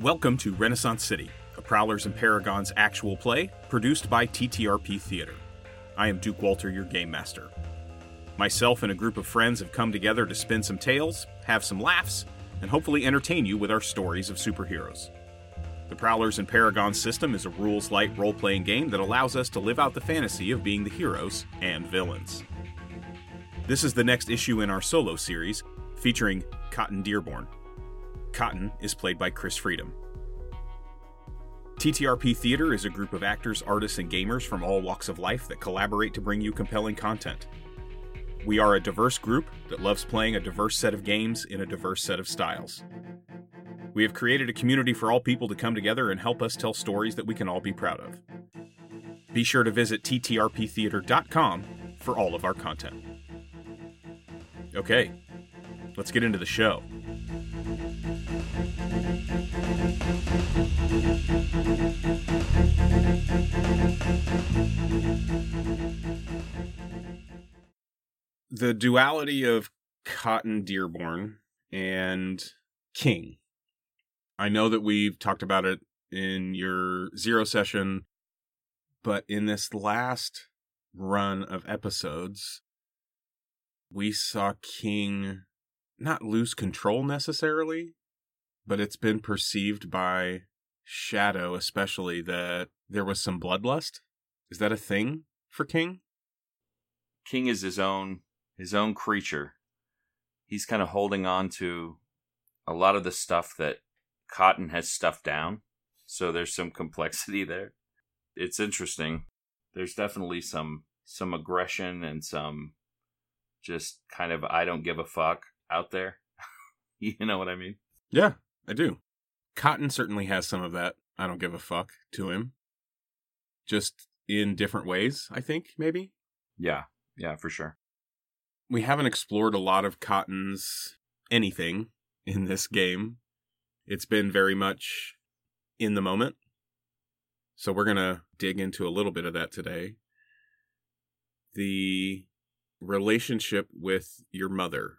Welcome to Renaissance City, a Prowlers and Paragons actual play produced by TTRP Theater. I am Duke Walter, your game master. Myself and a group of friends have come together to spin some tales, have some laughs, and hopefully entertain you with our stories of superheroes. The Prowlers and Paragons system is a rules light role playing game that allows us to live out the fantasy of being the heroes and villains. This is the next issue in our solo series, featuring Cotton Dearborn. Cotton is played by Chris Freedom. TTRP Theater is a group of actors, artists, and gamers from all walks of life that collaborate to bring you compelling content. We are a diverse group that loves playing a diverse set of games in a diverse set of styles. We have created a community for all people to come together and help us tell stories that we can all be proud of. Be sure to visit ttrptheater.com for all of our content. Okay, let's get into the show. The duality of Cotton Dearborn and King. I know that we've talked about it in your zero session, but in this last run of episodes, we saw King not lose control necessarily, but it's been perceived by Shadow, especially, that there was some bloodlust. Is that a thing for King? King is his own his own creature. He's kind of holding on to a lot of the stuff that Cotton has stuffed down. So there's some complexity there. It's interesting. There's definitely some some aggression and some just kind of I don't give a fuck out there. you know what I mean? Yeah, I do. Cotton certainly has some of that I don't give a fuck to him. Just in different ways, I think, maybe. Yeah, yeah, for sure. We haven't explored a lot of Cotton's anything in this game. It's been very much in the moment. So we're going to dig into a little bit of that today. The relationship with your mother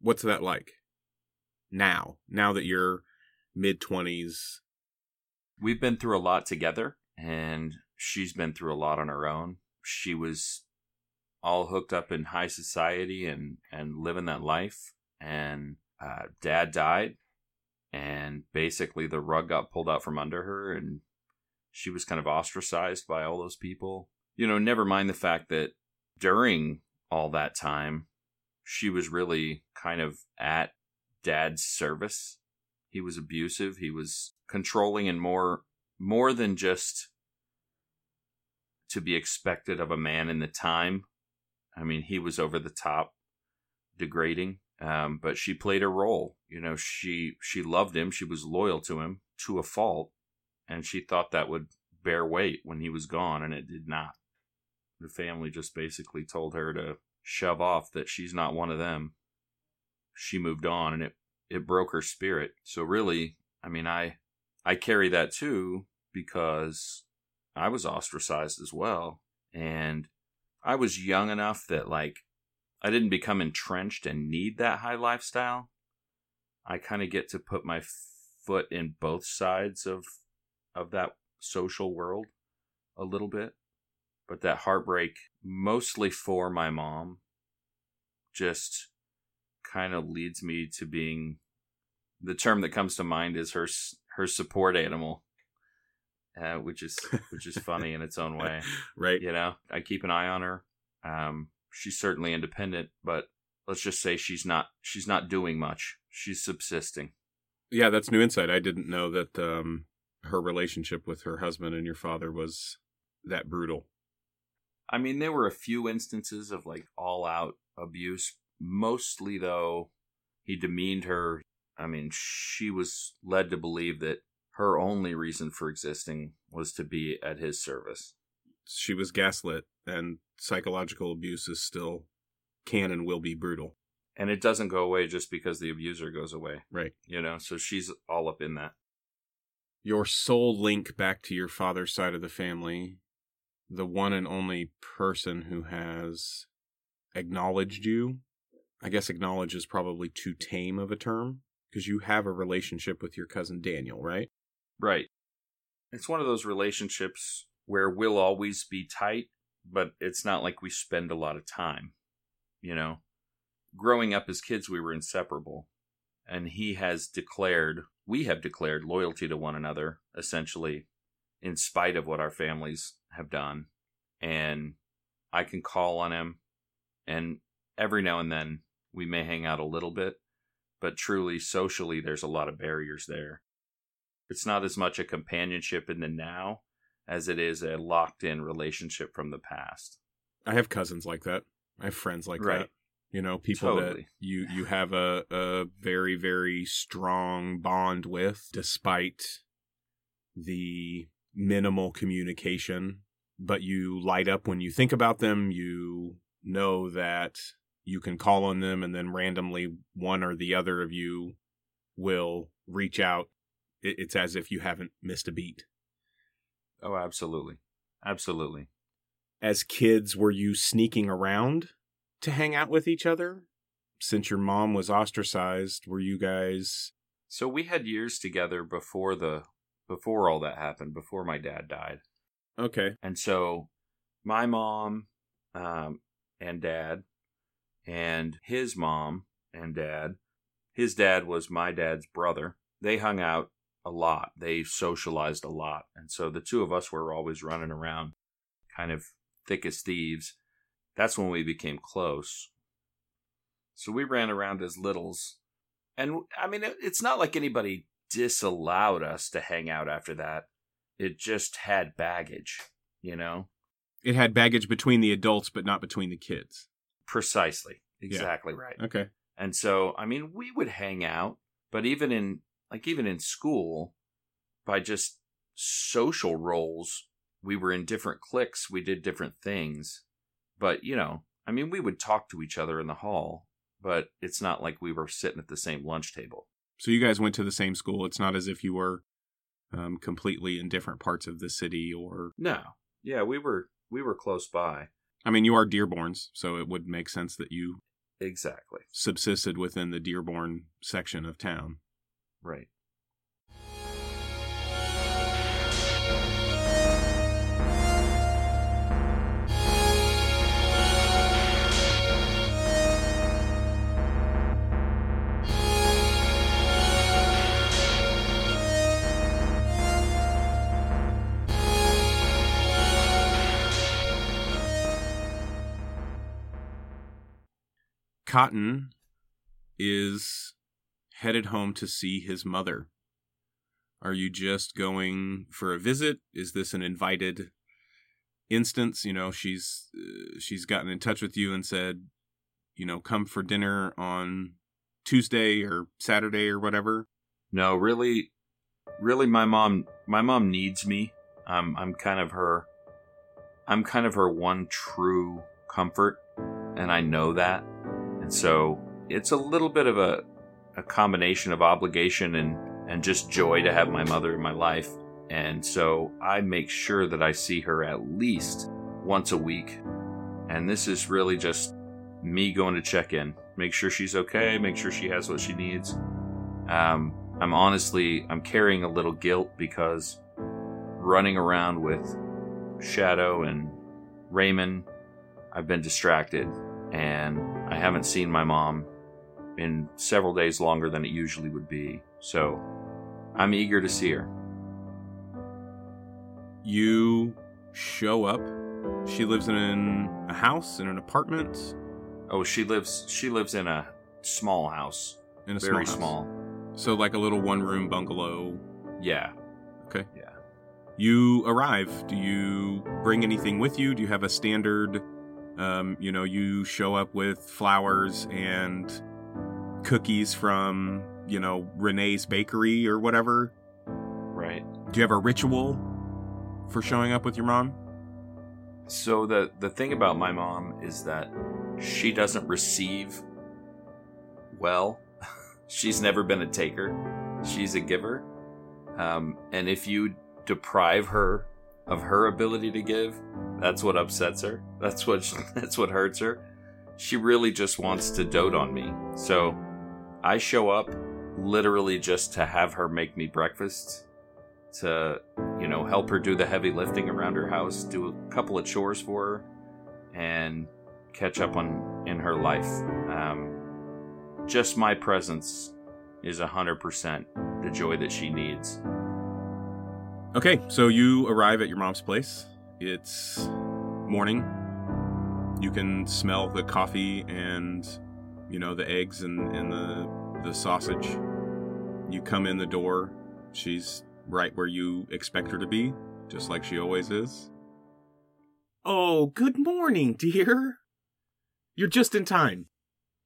what's that like now? Now that you're mid 20s? We've been through a lot together, and she's been through a lot on her own. She was all hooked up in high society and, and living that life. And uh, dad died, and basically the rug got pulled out from under her, and she was kind of ostracized by all those people. You know, never mind the fact that during all that time, she was really kind of at dad's service. He was abusive, he was controlling and more more than just to be expected of a man in the time. I mean, he was over the top degrading, um, but she played a role. You know, she she loved him, she was loyal to him to a fault, and she thought that would bear weight when he was gone, and it did not. The family just basically told her to shove off that she's not one of them. She moved on and it it broke her spirit. So really, I mean, I I carry that too because I was ostracized as well and I was young enough that like I didn't become entrenched and need that high lifestyle. I kind of get to put my foot in both sides of of that social world a little bit but that heartbreak, mostly for my mom, just kind of leads me to being the term that comes to mind is her her support animal, uh, which is which is funny in its own way, right? You know, I keep an eye on her. Um, she's certainly independent, but let's just say she's not she's not doing much. She's subsisting. Yeah, that's new insight. I didn't know that um, her relationship with her husband and your father was that brutal. I mean, there were a few instances of like all out abuse. Mostly, though, he demeaned her. I mean, she was led to believe that her only reason for existing was to be at his service. She was gaslit, and psychological abuse is still can and will be brutal. And it doesn't go away just because the abuser goes away. Right. You know, so she's all up in that. Your sole link back to your father's side of the family, the one and only person who has acknowledged you. I guess acknowledge is probably too tame of a term because you have a relationship with your cousin Daniel, right? Right. It's one of those relationships where we'll always be tight, but it's not like we spend a lot of time. You know, growing up as kids, we were inseparable. And he has declared, we have declared loyalty to one another, essentially, in spite of what our families have done. And I can call on him, and every now and then we may hang out a little bit, but truly, socially, there's a lot of barriers there. It's not as much a companionship in the now as it is a locked in relationship from the past. I have cousins like that. I have friends like Right. that. You know, people that you you have a a very very strong bond with despite the minimal communication, but you light up when you think about them, you know that you can call on them and then randomly one or the other of you will reach out. It, it's as if you haven't missed a beat. Oh, absolutely. Absolutely. as kids were you sneaking around to hang out with each other since your mom was ostracized were you guys So we had years together before the before all that happened, before my dad died. okay And so my mom um, and dad and his mom and dad, his dad was my dad's brother. They hung out a lot. They socialized a lot. And so the two of us were always running around kind of thick as thieves. That's when we became close. So we ran around as littles. And I mean, it's not like anybody disallowed us to hang out after that. It just had baggage, you know? it had baggage between the adults but not between the kids Precisely. Exactly right. okay And so, I mean, we would hang out, but even in like even in school, by just social roles, we were in different cliques, we did different things. But, you know, I mean, we would talk to each other in the hall, but it's not like we were sitting at the same lunch table. so you guys went to the same school it's not as if you were um, completely in different parts of the city or No. Yeah, we were we were close by. i mean you are dearborns so it would make sense that you Exactly. subsisted within the dearborn section of town Right. Cotton is headed home to see his mother. Are you just going for a visit? Is this an invited instance? You know, she's uh, she's gotten in touch with you and said, you know, come for dinner on Tuesday or Saturday or whatever. No, really, really, my mom, my mom needs me. I'm, I'm kind of her, I'm kind of her one true comfort, and I know that. And so it's a little bit of a, a combination of obligation and, and just joy to have my mother in my life. And so I make sure that I see her at least once a week. And this is really just me going to check in, make sure she's okay, make sure she has what she needs. Um, I'm honestly I'm carrying a little guilt because running around with Shadow and Raymond, I've been distracted and I haven't seen my mom in several days longer than it usually would be. So I'm eager to see her. You show up. She lives in a house, in an apartment, Oh, she lives she lives in a small house. in a very small. house. small. So like a little one-room bungalow. Yeah. Okay. Yeah. You arrive. Do you bring anything with you? Do you have a standard? Um, you know, you show up with flowers and cookies from you know Renee's bakery or whatever. Right. Do you have a ritual for showing up with your mom? So the the thing about my mom is that she doesn't receive well. She's never been a taker. She's a giver. Um, and if you deprive her of her ability to give, that's what upsets her. That's what that's what hurts her. She really just wants to dote on me. So I show up literally just to have her make me breakfast, to you know help her do the heavy lifting around her house, do a couple of chores for her, and catch up on in her life. Um, just my presence is hundred percent the joy that she needs. Okay, so you arrive at your mom's place. It's morning. You can smell the coffee and, you know, the eggs and, and the, the sausage. You come in the door. She's right where you expect her to be, just like she always is. Oh, good morning, dear. You're just in time.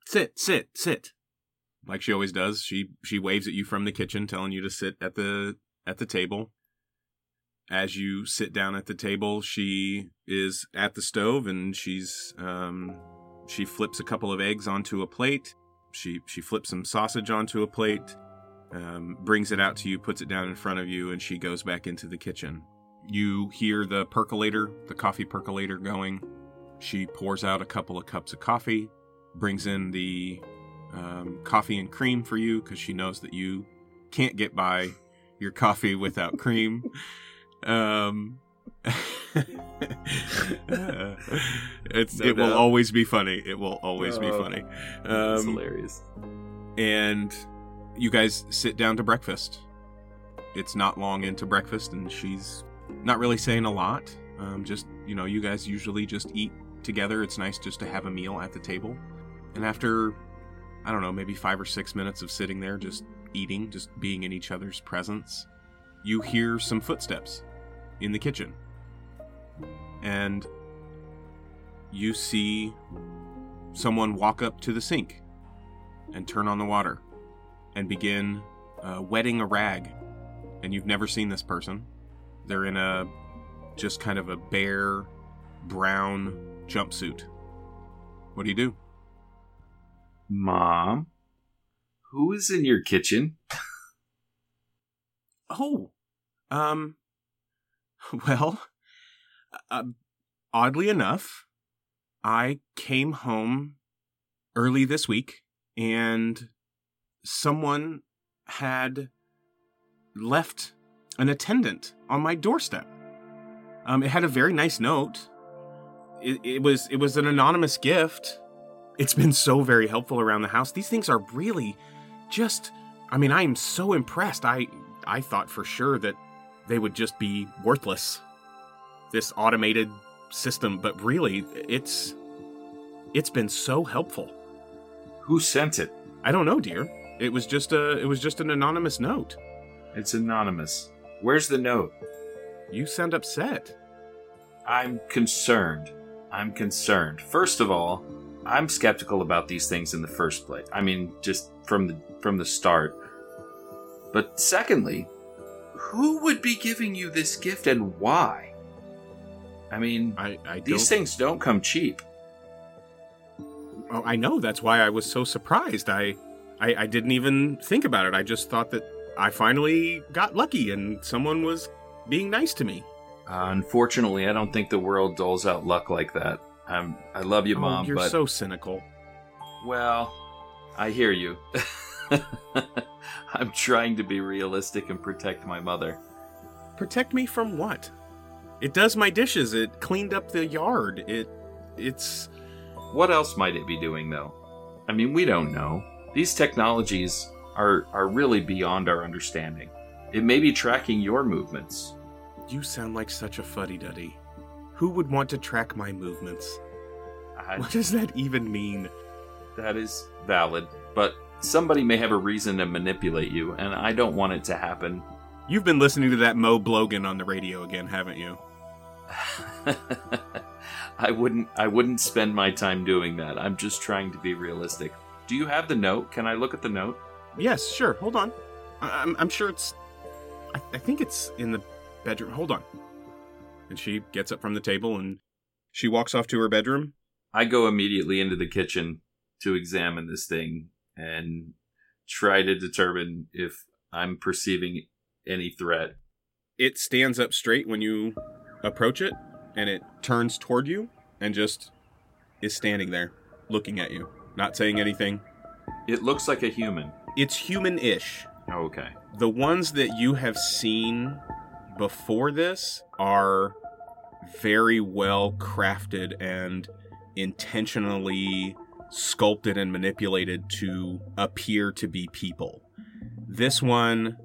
Sit, sit, sit. Like she always does, she she waves at you from the kitchen, telling you to sit at the at the table as you sit down at the table, she is at the stove and she's um, she flips a couple of eggs onto a plate. She she flips some sausage onto a plate, um, brings it out to you, puts it down in front of you, and she goes back into the kitchen. You hear the percolator, the coffee percolator going. She pours out a couple of cups of coffee, brings in the um, coffee and cream for you because she knows that you can't get by your coffee without cream. Um, it's no it doubt. will always be funny. It will always oh, be funny. Um, hilarious. And you guys sit down to breakfast. It's not long into breakfast, and she's not really saying a lot. Um, just you know, you guys usually just eat together. It's nice just to have a meal at the table. And after, I don't know, maybe five or six minutes of sitting there, just eating, just being in each other's presence, you hear some footsteps in the kitchen. And you see someone walk up to the sink and turn on the water and begin uh, wetting a rag. And you've never seen this person. They're in a just kind of a bare brown jumpsuit. What do you do? Mom, who is in your kitchen? oh, um, Well, uh, oddly enough, I came home early this week and someone had left an attendant on my doorstep. Um, it had a very nice note. It, it was it was an anonymous gift. It's been so very helpful around the house. These things are really just I mean, I am so impressed. I I thought for sure that they would just be worthless. This automated system, but really, it's it's been so helpful. Who sent it? I don't know, dear. It was just a it was just an anonymous note. It's anonymous. Where's the note? You sound upset. I'm concerned. I'm concerned. First of all, I'm skeptical about these things in the first place. I mean, just from the from the start. But secondly, who would be giving you this gift and why? I mean, I, I these things don't come cheap. Oh, I know. That's why I was so surprised. I, I, I didn't even think about it. I just thought that I finally got lucky and someone was being nice to me. Uh, unfortunately, I don't think the world doles out luck like that. I'm, I love you, oh, mom. You're but so cynical. Well, I hear you. I'm trying to be realistic and protect my mother. Protect me from what? It does my dishes. It cleaned up the yard. It it's What else might it be doing though? I mean, we don't know. These technologies are are really beyond our understanding. It may be tracking your movements. You sound like such a fuddy-duddy. Who would want to track my movements? I... What does that even mean? That is valid, but somebody may have a reason to manipulate you, and I don't want it to happen. You've been listening to that Mo Blogan on the radio again, haven't you? I wouldn't I wouldn't spend my time doing that. I'm just trying to be realistic. Do you have the note? Can I look at the note? Yes, sure. Hold on. I- am I'm sure it's. I-, I think it's in the bedroom. Hold on. And she gets up from the table and she walks off to her bedroom I go immediately into the kitchen to examine this thing and try to determine if I'm perceiving any threat. It stands up straight when you approach it, and it turns toward you and just is standing there looking at you, not saying anything. It looks like a human. It's human ish. Oh, okay. The ones that you have seen before this are very well crafted and intentionally sculpted and manipulated to appear to be people. This one,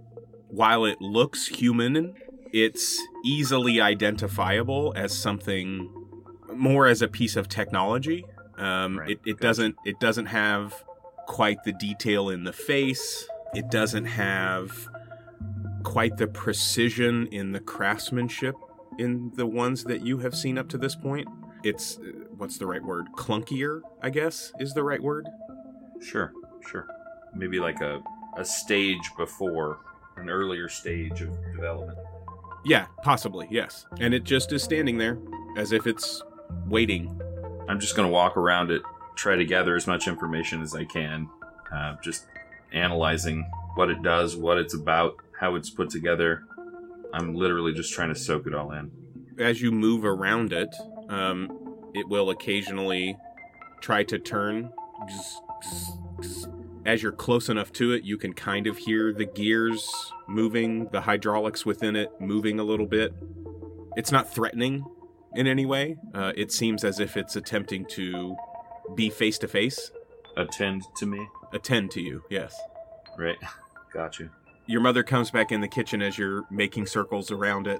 while it looks human, it's easily identifiable as something more as a piece of technology. Um, Right, It, it doesn't it doesn't have quite the detail in the face. It doesn't have quite the precision in the craftsmanship in the ones that you have seen up to this point. It's what's the right word? Clunkier, I guess, is the right word. Sure, sure. Maybe like a, a stage before, an earlier stage of development. Yeah, possibly, yes. And it just is standing there as if it's waiting. I'm just going to walk around it, try to gather as much information as I can, uh, just analyzing what it does, what it's about, how it's put together. I'm literally just trying to soak it all in. As you move around it, um, it will occasionally try to turn. As you're close enough to it, you can kind of hear the gears moving, the hydraulics within it moving a little bit. It's not threatening in any way. Uh, it seems as if it's attempting to be face to face, Attend to me, attend to you, yes. right? Got you. your mother comes back in the kitchen as you're making circles around it,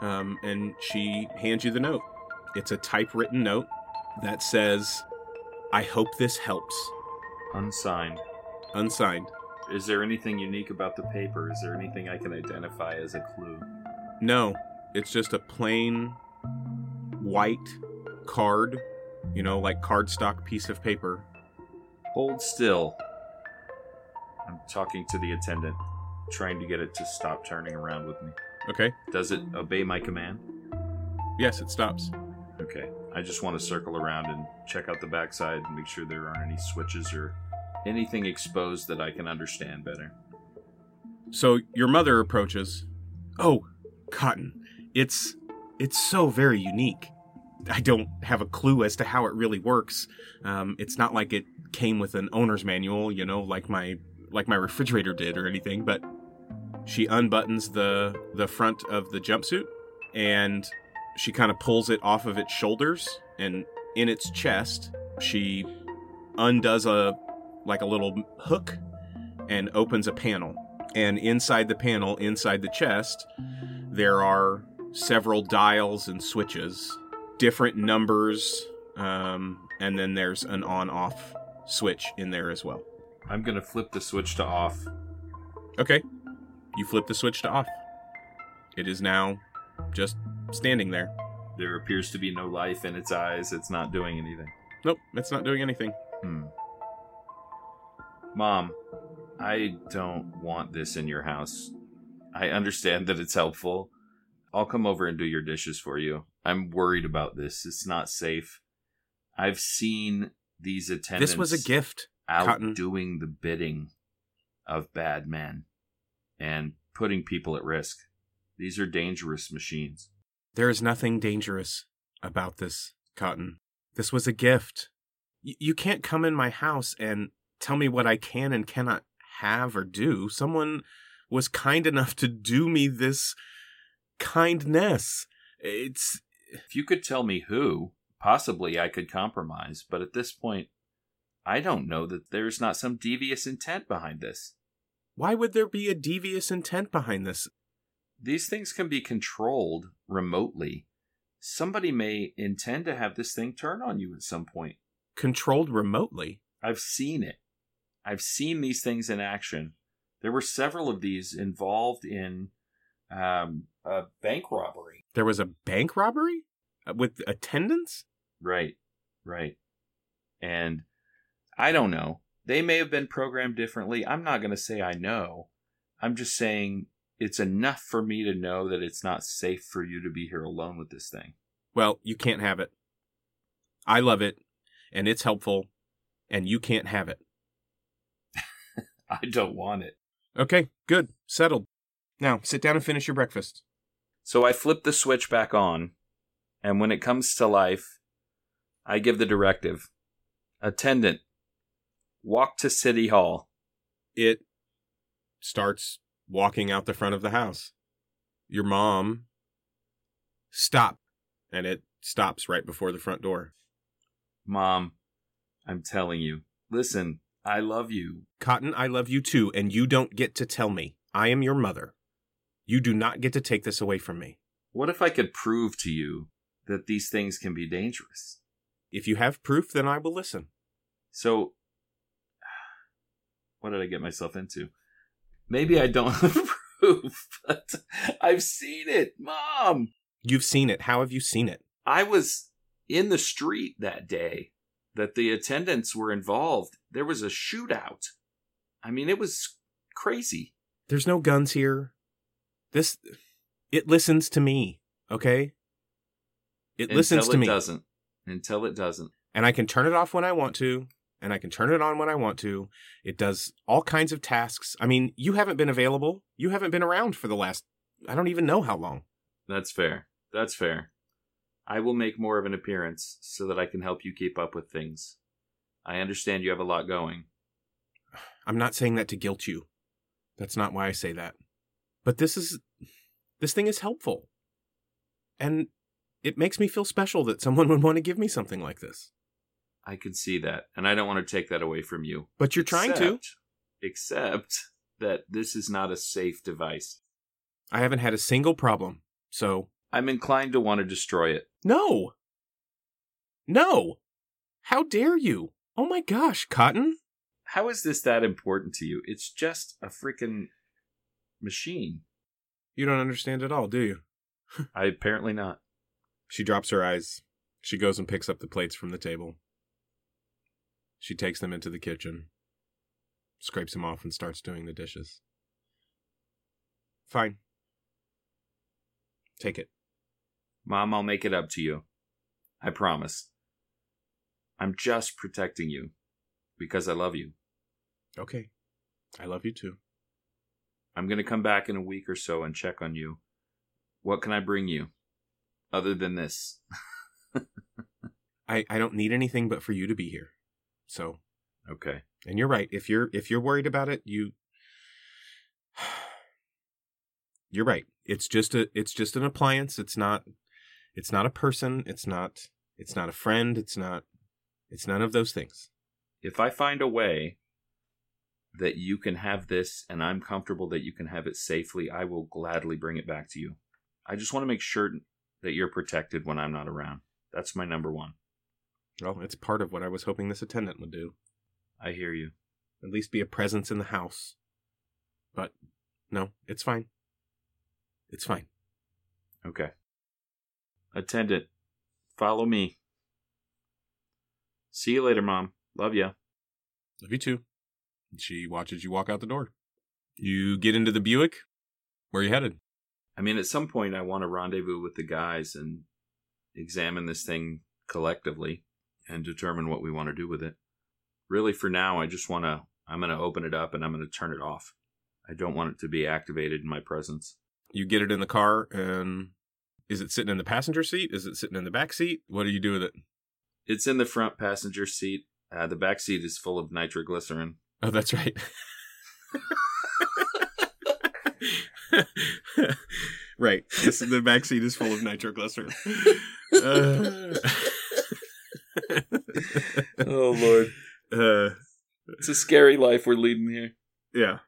um, and she hands you the note. It's a typewritten note that says, I hope this helps. Unsigned. Unsigned. Is there anything unique about the paper? Is there anything I can identify as a clue? No, it's just a plain white card, you know, like cardstock piece of paper. Hold still. I'm talking to the attendant, trying to get it to stop turning around with me. Okay? Does it obey my command? Yes, it stops. Okay. I just want to circle around and check out the backside and make sure there aren't any switches or anything exposed that I can understand better. So your mother approaches. Oh, Cotton, it's it's so very unique. I don't have a clue as to how it really works. Um, it's not like it came with an owner's manual, you know, like my like my refrigerator did or anything. But she unbuttons the the front of the jumpsuit and she kind of pulls it off of its shoulders and in its chest she undoes a like a little hook and opens a panel and inside the panel, inside the chest, there are several dials and switches, different numbers, um, and then there's an on-off switch in there as well. I'm going to flip the switch to off. Okay, you flip the switch to off. It is now just standing there. There appears to be no life in its eyes. It's not doing anything. Nope, it's not doing anything. Hmm. Mom, I don't want this in your house. I understand that it's helpful. I'll come over and do your dishes for you. I'm worried about this. It's not safe. I've seen these attendants This was a gift. out Cotton. doing the bidding of bad men and putting people at risk. These are dangerous machines. There is nothing dangerous about this, Cotton. This was a gift. Y- you can't come in my house and tell me what I can and cannot have or do. Someone was kind enough to do me this kindness. It's If you could tell me who, possibly I could compromise, but at this point, I don't know that there's not some devious intent behind this. why would there be a devious intent behind this? These things can be controlled remotely. Somebody may intend to have this thing turn on you at some point. Controlled remotely. I've seen it. I've seen these things in action. There were several of these involved in um, a bank robbery. There was a bank robbery Uh, with attendants? Right, right. And I don't know. They may have been programmed differently. I'm not going to say I know. I'm just saying it's enough for me to know that it's not safe for you to be here alone with this thing. Well, you can't have it. I love it. and it's helpful, and you can't have it. I don't want it. Okay, good. Settled. Now, sit down and finish your breakfast. So I flip the switch back on, and when it comes to life, I give the directive Attendant, walk to City Hall. It starts walking out the front of the house. Your mom, stop. And it stops right before the front door. Mom, I'm telling you, listen, I love you. Cotton, I love you too, and you don't get to tell me. I am your mother. You do not get to take this away from me. What if I could prove to you that these things can be dangerous? If you have proof, then I will listen. So, what did I get myself into? Maybe I don't have proof, but I've seen it. Mom! You've seen it. How have you seen it? I was in the street that day that the attendants were involved. There was a shootout. I mean, it was crazy. There's no guns here. This, it listens to me, okay? It Until listens to me. Until it me. doesn't. Until it doesn't. and I can turn it off when I want to, and I can turn it on when I want to. It does all kinds of tasks. I mean, you haven't been available. You haven't been around for the last, I don't even know how long. That's fair. That's fair. I will make more of an appearance so that I can help you keep up with things. I understand you have a lot going. I'm not saying that to guilt you. That's not why I say that. But this is, this thing is helpful. And it makes me feel special that someone would want to give me something like this. I can see that, and I don't want to take that away from you. But you're trying to. Except- Except that this is not a safe device. I haven't had a single problem. So, I'm inclined to want to destroy it. no. No. How dare you? Oh my gosh, Cotton. How is this that important to you? It's just a freaking machine. You don't understand at all, do you? I apparently not. She drops her eyes. She goes and picks up the plates from the table. She takes them into the kitchen, scrapes them off, and starts doing the dishes. Fine. Take it. Mom, I'll make it up to you. I promise. I'm just protecting you because I love you. Okay. I love you too. I'm going to come back in a week or so and check on you. What can I bring you other than this? I, I don't need anything but for you to be here. So, Okay. and you're right. If you're if you're worried about it, you You're right. It's just a it's just an appliance. It's not it's not a person. It's not it's not a friend. It's not it's none of those things. If I find a way that you can have this and I'm comfortable that you can have it safely, I will gladly bring it back to you. I just want to make sure that you're protected when I'm not around. That's my number one. Well, it's part of what I was hoping this attendant would do. I hear you. At least be a presence in the house. But no, it's fine. It's fine. Okay. Attendant, follow me. See you later, Mom. Love ya. Love you too. She watches you walk out the door. You get into the Buick. Where are you headed? I mean, at some point, I want to rendezvous with the guys and examine this thing collectively and determine what we want to do with it. Really, for now, I just want to. I'm going to open it up and I'm going to turn it off. I don't want it to be activated in my presence. You get it in the car, and is it sitting in the passenger seat? Is it sitting in the back seat? What do you do with it? It's in the front passenger seat. Uh, the back seat is full of nitroglycerin. Oh, that's right. right. This, the back seat is full of nitroglycerin. Uh, oh, Lord. uh, It's a scary life we're leading here. yeah.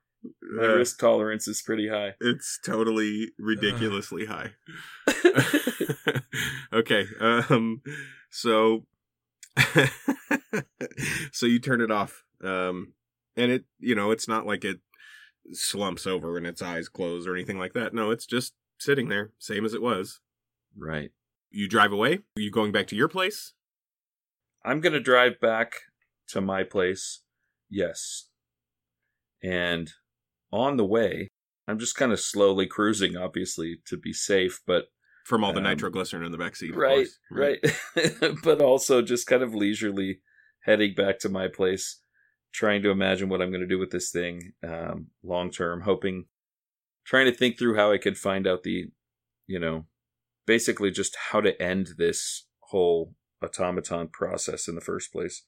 My Uh, risk tolerance is pretty high. It's totally ridiculously high. okay. Um so so you turn it off. Um and it you know, it's not like it slumps over and its eyes close or anything like that. No, it's just sitting there, same as it was. right. You drive away? Are you going back to your place? I'm going to drive back to my place. Yes. And on the way, I'm just kind of slowly cruising, obviously, to be safe, but From all the Um, nitroglycerin in the back seat. right, course. right. but also just kind of leisurely heading back to my place, trying to imagine what I'm going to do with this thing um, long term, hoping, trying to think through how I could find out the, you know, basically just how to end this whole automaton process in the first place,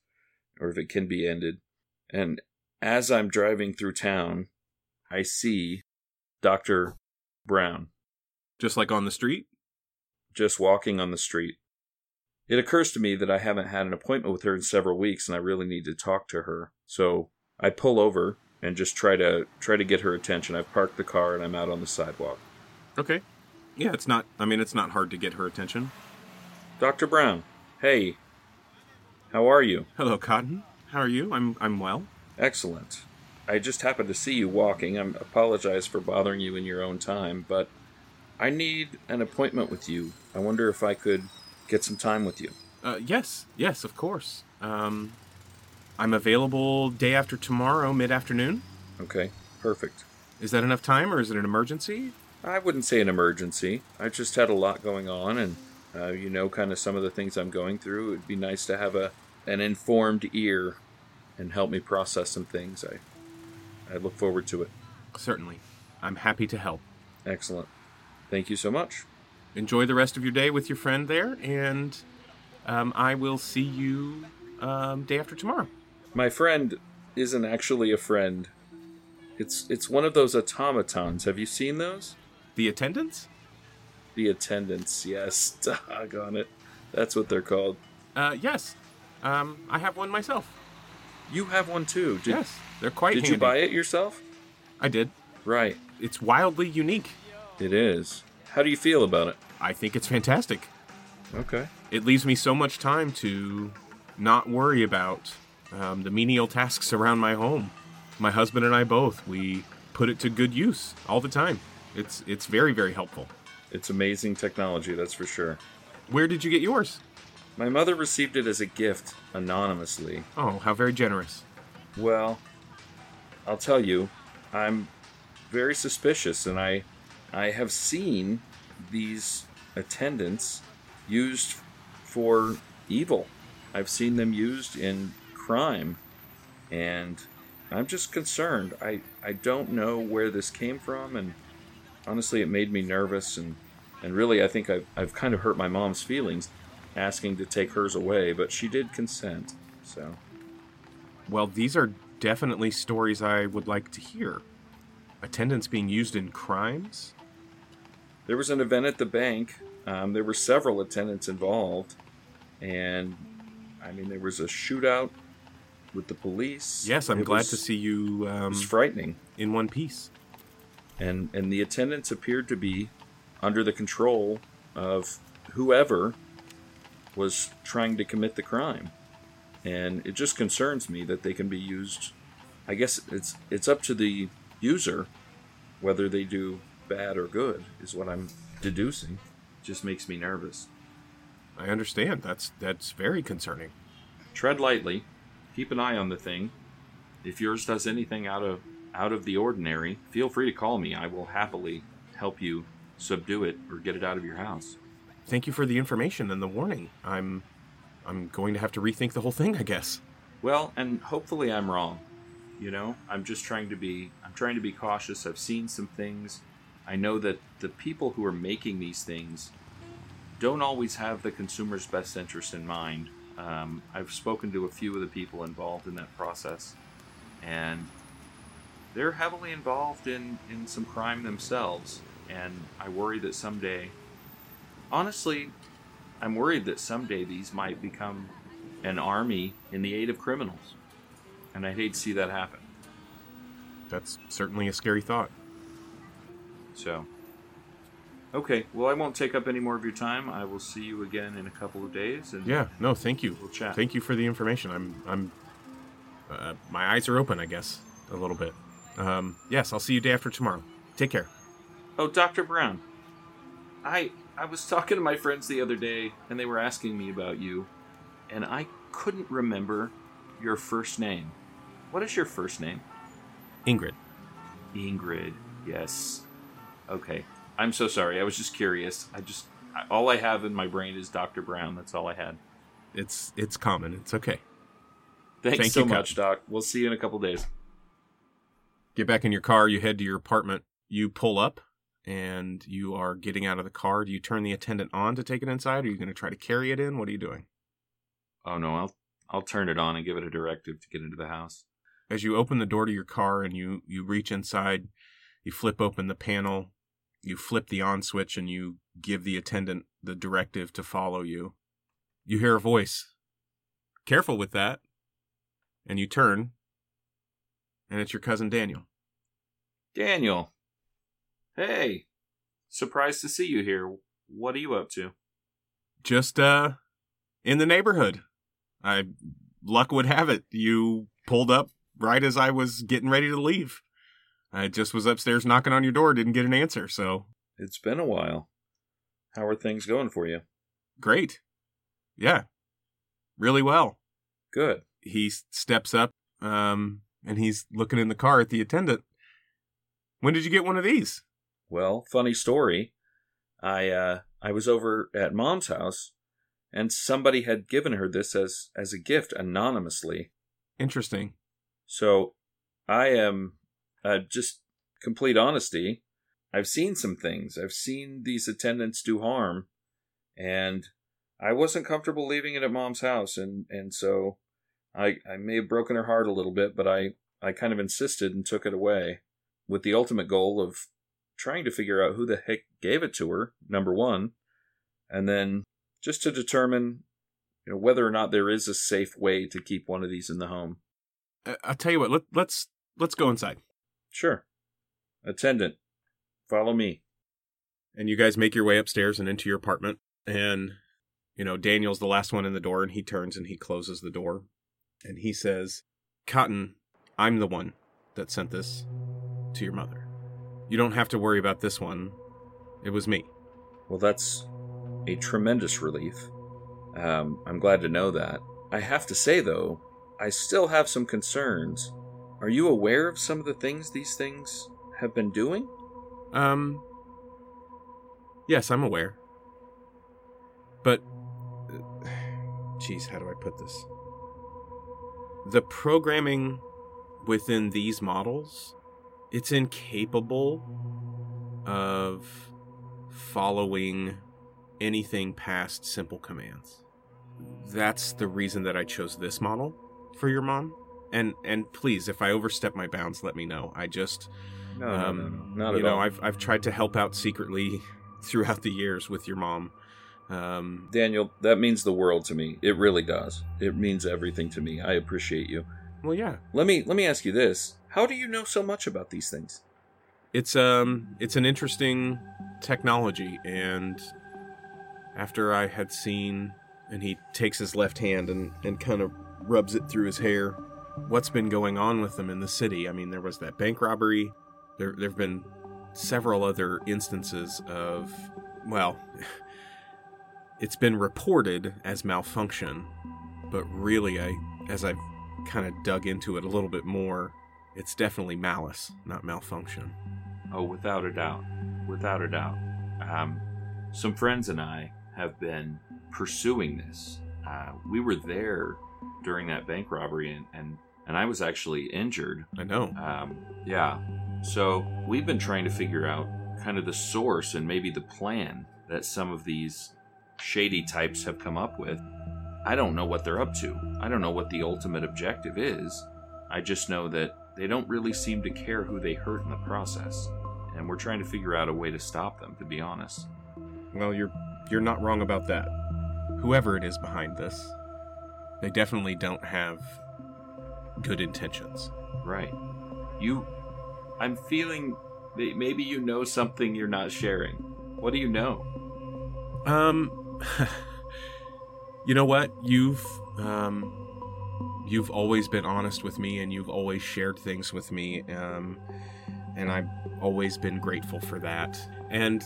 or if it can be ended. And as I'm driving through town, I see Dr. Brown Just like on the street? just walking on the street. It occurs to me that I haven't had an appointment with her in several weeks and I really need to talk to her. So I pull over and just try to try to get her attention. I've parked the car and I'm out on the sidewalk. Okay. Yeah, it's not, I mean, it's not hard to get her attention. Dr. Brown, hey. How are you? Hello, Cotton. How are you? I'm, I'm well. Excellent. I just happened to see you walking. I apologize for bothering you in your own time, but I need an appointment with you. I wonder if I could get some time with you. Uh, yes, yes, of course. Um, I'm available day after tomorrow, mid afternoon. Okay, perfect. Is that enough time, or is it an emergency? I wouldn't say an emergency. I just had a lot going on, and uh, you know, kind of some of the things I'm going through. It would be nice to have a an informed ear and help me process some things. I I look forward to it. Certainly. I'm happy to help. Excellent. Thank you so much. Enjoy the rest of your day with your friend there, and um, I will see you um, day after tomorrow. My friend isn't actually a friend. It's it's one of those automatons. Have you seen those? The attendants? The attendants. Yes, dog on it. That's what they're called. Uh, yes. Um, I have one myself. You have one too. Did, yes, they're quite. Did handy. you buy it yourself? I did. Right. It's wildly unique. It is. How do you feel about it? I think it's fantastic. Okay. It leaves me so much time to not worry about um, the menial tasks around my home. My husband and I both we put it to good use all the time. It's it's very very helpful. It's amazing technology, that's for sure. Where did you get yours? My mother received it as a gift anonymously. Oh, how very generous. Well, I'll tell you, I'm very suspicious and I I have seen these attendants used for evil. I've seen them used in crime and I'm just concerned. I I don't know where this came from and honestly it made me nervous and and really I think I've I've kind of hurt my mom's feelings asking to take hers away, but she did consent. So Well, these are definitely stories I would like to hear. Attendants being used in crimes? There was an event at the bank. Um, there were several attendants involved, and I mean there was a shootout with the police. Yes, I'm It glad was- to see you It um, was frightening, in one piece. And and the attendants appeared to be under the control of whoever was trying to commit the crime, and it just concerns me that they can be used. I guess it's it's up to the user whether they do bad or good is what I'm deducing. Just makes me nervous. I understand. That's that's very concerning. tread lightly keep an eye on the thing if yours does anything out of out of the ordinary feel free to call me. I will happily help you subdue it or get it out of your house. Thank you for the information and the warning. I'm I'm going to have to rethink the whole thing, I guess. well and hopefully i'm wrong you know? I'm just trying to be i'm trying to be cautious. I've seen some things. I know that the people who are making these things don't always have the consumer's best interest in mind. Um, i've spoken to a few of the people involved in that process and they're heavily involved in, in some crime themselves and i worry that someday honestly i'm worried that someday these might become an army in the aid of criminals and i'd hate to see that happen That's certainly a scary thought. so okay well i won't take up any more of your time i will see you again in a couple of days and Yeah, no, thank you. We'll chat. Thank you for the information. I'm I'm uh, my eyes are open, I guess, a little bit. Um, yes, I'll see you day after tomorrow. Take care. Oh, Dr. Brown. I I was talking to my friends the other day and they were asking me about you and I couldn't remember your first name. What is your first name? Ingrid. Ingrid. Yes. Okay. I'm so sorry. I was just curious. I just I, all I have in my brain is Dr. Brown. That's all I had. It's it's common. It's okay. Thanks Thank so you, much, Doc. We'll see you in a couple days. Get back in your car. You head to your apartment. You pull up, and you are getting out of the car. Do you turn the attendant on to take it inside? Or are you going to try to carry it in? What are you doing? Oh no, I'll I'll turn it on and give it a directive to get into the house. As you open the door to your car and you you reach inside, you flip open the panel, you flip the on switch, and you give the attendant the directive to follow you. You hear a voice. Careful with that. And you turn, and it's your cousin Daniel. Daniel. Hey. Surprised to see you here. What are you up to? Just uh in the neighborhood. I luck would have it. You pulled up right as I was getting ready to leave. I just was upstairs knocking on your door, didn't get an answer, so It's been a while. How are things going for you? great. Yeah. Really well. Good. He steps up um and he's looking in the car at the attendant. When did you get one of these? Well, funny story. I uh I was over at mom's house and somebody had given her this as as a gift anonymously. Interesting. So I am uh, just complete honesty. I've seen some things. I've seen these attendants do harm, and I wasn't comfortable leaving it at mom's house, and and so I I may have broken her heart a little bit, but I I kind of insisted and took it away with the ultimate goal of trying to figure out who the heck gave it to her. Number one, and then just to determine you know whether or not there is a safe way to keep one of these in the home. I'll tell you what. Let, let's let's go inside. Sure. Attendant, follow me. and you guys make your way upstairs and into your apartment and you know daniel's the last one in the door and he turns and he closes the door and he says cotton i'm the one that sent this to your mother you don't have to worry about this one it was me Well, that's a tremendous relief. Um, I'm glad to know that. I have to say, though, I still have some concerns. Are you aware of some of the things these things have been doing? um yes i'm aware but uh, jeez how do i put this the programming within these models it's incapable of following anything past simple commands that's the reason that i chose this model for your mom and and please if i overstep my bounds let me know i just No, um, not you at know, all. I've I've tried to help out secretly throughout the years with your mom. Um, Daniel, that means the world to me. It really does. It means everything to me. I appreciate you. well, yeah, Let me let me ask you this: How do you know so much about these things? it's um it's an interesting technology, and after I had seen, and he takes his left hand and and kind of rubs it through his hair. What's been going on with them in the city? I mean, there was that bank robbery. There there've been several other instances of well, it's been reported as malfunction, but really, I as I've kind of dug into it a little bit more, it's definitely malice, not malfunction. Oh, without a doubt. Without a doubt. Um, some friends and I have been pursuing this. Uh, we were there during that bank robbery, and, and, and I was actually injured. I know. Um, yeah. So we've been trying to figure out kind of the source and maybe the plan that some of these shady types have come up with. I don't know what they're up to. I don't know what the ultimate objective is. I just know that they don't really seem to care who they hurt in the process. And we're trying to figure out a way to stop them, to be honest. Well, you're you're not wrong about that. Whoever it is behind this, they definitely don't have good intentions. Right. You. I'm feeling that maybe you know something you're not sharing. What do you know? Um You know what? You've um you've always been honest with me and you've always shared things with me um and I've always been grateful for that. And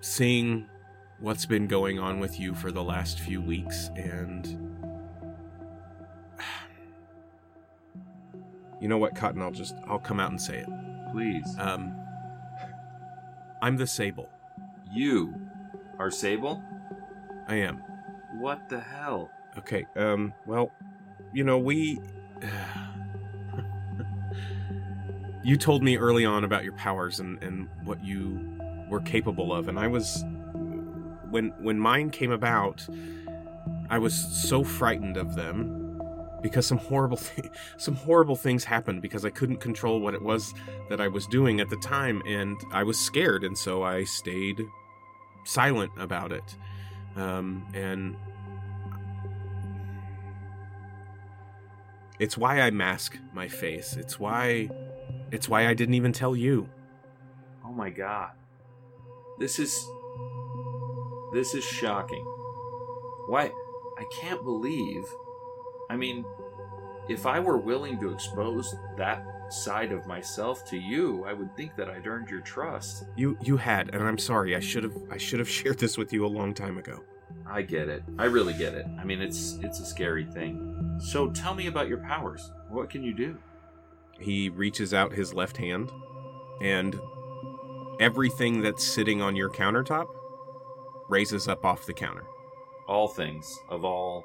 seeing what's been going on with you for the last few weeks and You know what, Cotton, I'll just I'll come out and say it. Please. Um I'm the Sable. You are Sable? I am. What the hell? Okay. Um. Well, you know, we you told me early on about your powers and, and what you were capable of, and I was when when mine came about, I was so frightened of them because some horrible th- some horrible things happened because I couldn't control what it was that I was doing at the time and I was scared and so I stayed silent about it um, and it's why I mask my face it's why it's why I didn't even tell you Oh my god. This is this is shocking. Why I can't believe I mean if I were willing to expose that side of myself to you, I would think that I'd earned your trust. you you had and I'm sorry I should have I should have shared this with you a long time ago I get it. I really get it. I mean it's it's a scary thing. So tell me about your powers. What can you do? he reaches out his left hand and everything that's sitting on your countertop raises up off the counter All things of all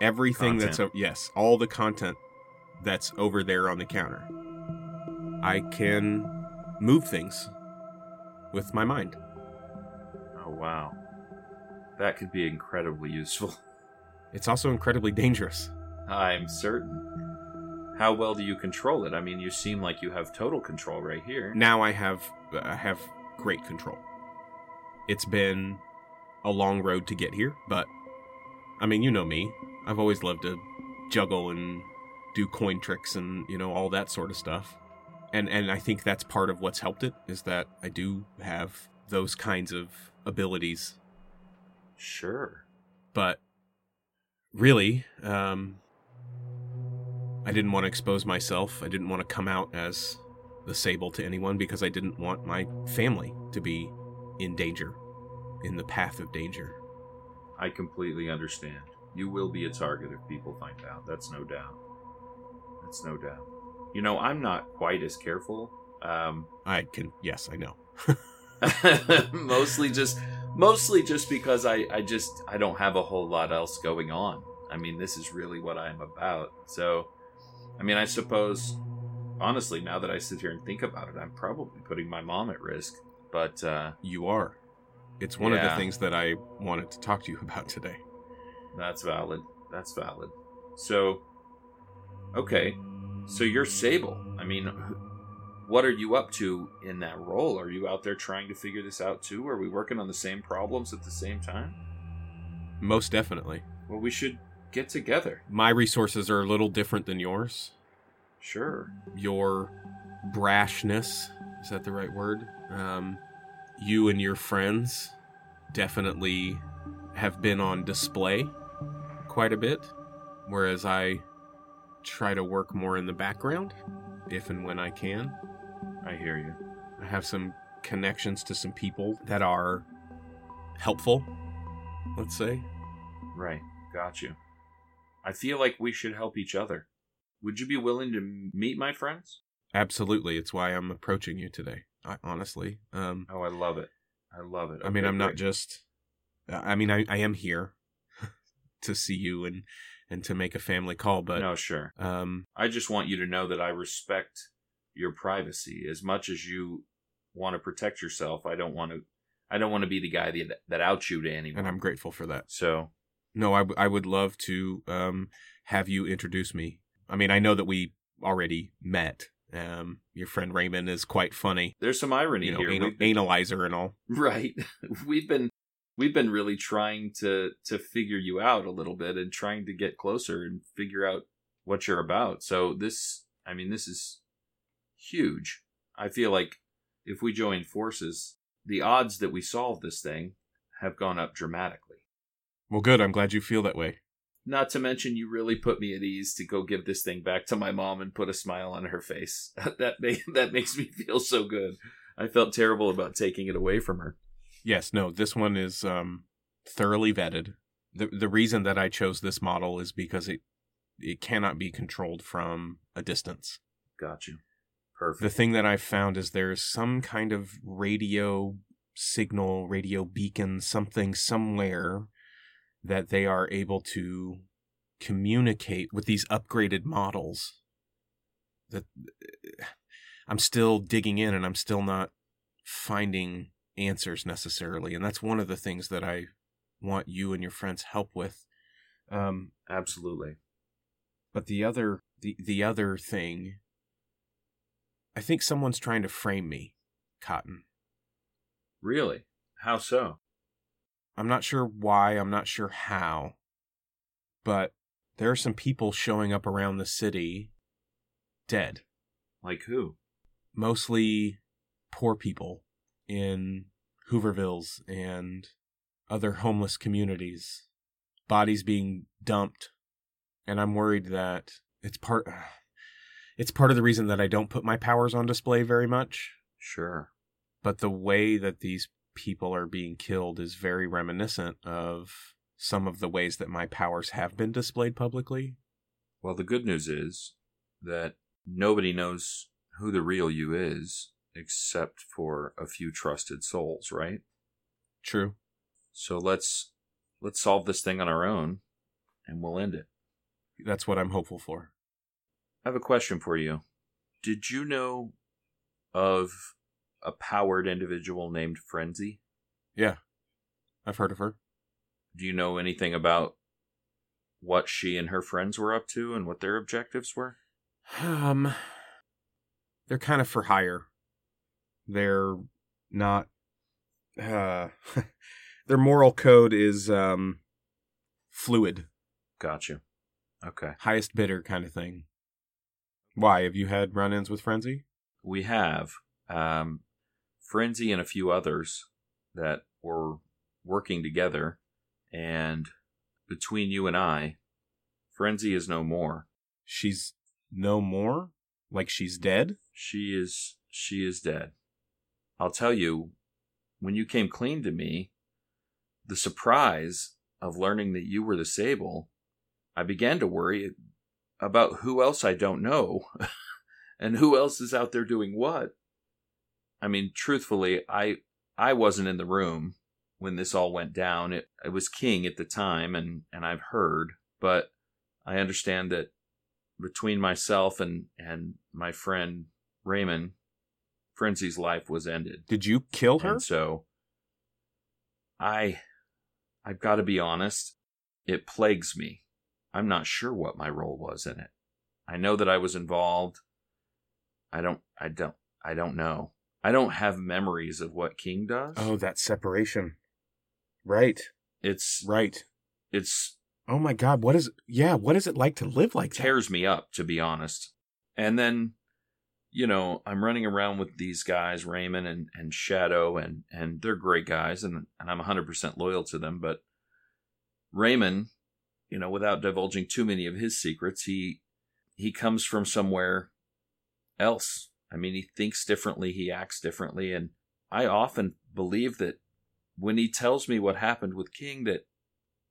everything that's Content. o- yes all the content that's over there on the counter i can move things with my mind Oh wow. That could be incredibly useful. it's also incredibly dangerous I'm certain. How well do you control it? I mean, you seem like you have total control right here. now i have i have great control it's been a long road to get here but i mean you know me i've always loved to juggle and do coin tricks and you know all that sort of stuff and and i think that's part of what's helped it is that i do have those kinds of abilities Sure. but really um i didn't want to expose myself i didn't want to come out as the sable to anyone because i didn't want my family to be in danger in the path of danger I completely understand. You will be a target if people find out. That's no doubt. That's no doubt. You know, I'm not quite as careful. Um, i can yes i know mostly just mostly just because I, I just I don't have a whole lot else going on. I mean, this is really what I'm about. So, I mean, I suppose honestly, now that I sit here and think about it, I'm probably putting my mom at risk. But uh, you are it's one of the things that i wanted to talk to you about today that's valid. That's valid. So, okay, so you're Sable. I mean, what are you up to in that role? Are you out there trying to figure this out too? Are we working on the same problems at the same time? most definitely Well, we should get together. my resources are a little different than yours Sure. your brashness is that the right word um, you and your friends definitely have been on display quite a bit whereas i try to work more in the background if and when i can I hear you. i have some connections to some people that are helpful let's say Right. Got you. I feel like we should help each other. Would you be willing to meet my friends? absolutely it's why i'm approaching you today I, honestly um, Oh, I love it. I love it. I mean, I'm not just. I mean, I, I am here to see you and and to make a family call, but no, sure. um, I just want you to know that I respect your privacy as much as you want to protect yourself. I don't want to. I don't want to be the guy that that outs you to anyone. and I'm grateful for that. so No, I, w- I would love to um have you introduce me. I mean, I know that we already met. Um, your friend Raymond is quite funny. there's some irony You know, here. anal- analyzer and all. right. We've been we've been really trying to to figure you out a little bit and trying to get closer and figure out what you're about. So this, I mean, this is huge. I feel like if we join forces, the odds that we solve this thing have gone up dramatically. Well, good. I'm glad you feel that way. Not to mention, you really put me at ease to go give this thing back to my mom and put a smile on her face. that ma- that makes me feel so good. I felt terrible about taking it away from her. Yes, no, this one is um, thoroughly vetted. the The reason that I chose this model is because it it cannot be controlled from a distance. Got you. Perfect. The thing that I've found is there's some kind of radio signal, radio beacon, something somewhere that they are able to communicate with these upgraded models that I'm still digging in and I'm still not finding answers necessarily. And that's one of the things that I want you and your friends help with. Um, Absolutely. but the other the the other thing I think someone's trying to frame me, Cotton. Really? How so? I'm not sure why, I'm not sure how, but there are some people showing up around the city dead. Like who? Mostly poor people in Hoovervilles and other homeless communities. Bodies being dumped. And I'm worried that it's part it's part of the reason that I don't put my powers on display very much. Sure. But the way that these people are being killed is very reminiscent of some of the ways that my powers have been displayed publicly. Well, the good news is that nobody knows who the real you is except for a few trusted souls, right? True. So let's let's solve this thing on our own and we'll end it. That's what I'm hopeful for. I have a question for you. Did you know of a powered individual named Frenzy? Yeah. I've heard of her. Do you know anything about what she and her friends were up to and what their objectives were? Um they're kind of for hire. They're not uh their moral code is um fluid, Gotcha. Okay. highest bidder kind of thing. Why have you had run-ins with Frenzy? We have um, Frenzy and a few others that were working together, and between you and I, Frenzy is no more. She's no more? Like she's dead? She is she is dead. I'll tell you, when you came clean to me, the surprise of learning that you were the Sable, I began to worry about who else I don't know and who else is out there doing what. I mean, truthfully, I I wasn't in the room when this all went down. It it was King at the time and and I've heard, but I understand that between myself and and my friend Raymond, Frenzy's life was ended. Did you kill her? And so I I've got to be honest, it plagues me. I'm not sure what my role was in it. I know that I was involved. I don't I don't I don't know. I don't have memories of what King does. Oh, that separation. Right. It's Right. it's Oh my god, what is yeah, what is it like to live like that? tears me up to be honest. And then you know, I'm running around with these guys, Raymond and, and Shadow, and, and they're great guys, and, and I'm 100% loyal to them. But Raymond, you know, without divulging too many of his secrets, he he comes from somewhere else. I mean, he thinks differently, he acts differently, and I often believe that when he tells me what happened with King, that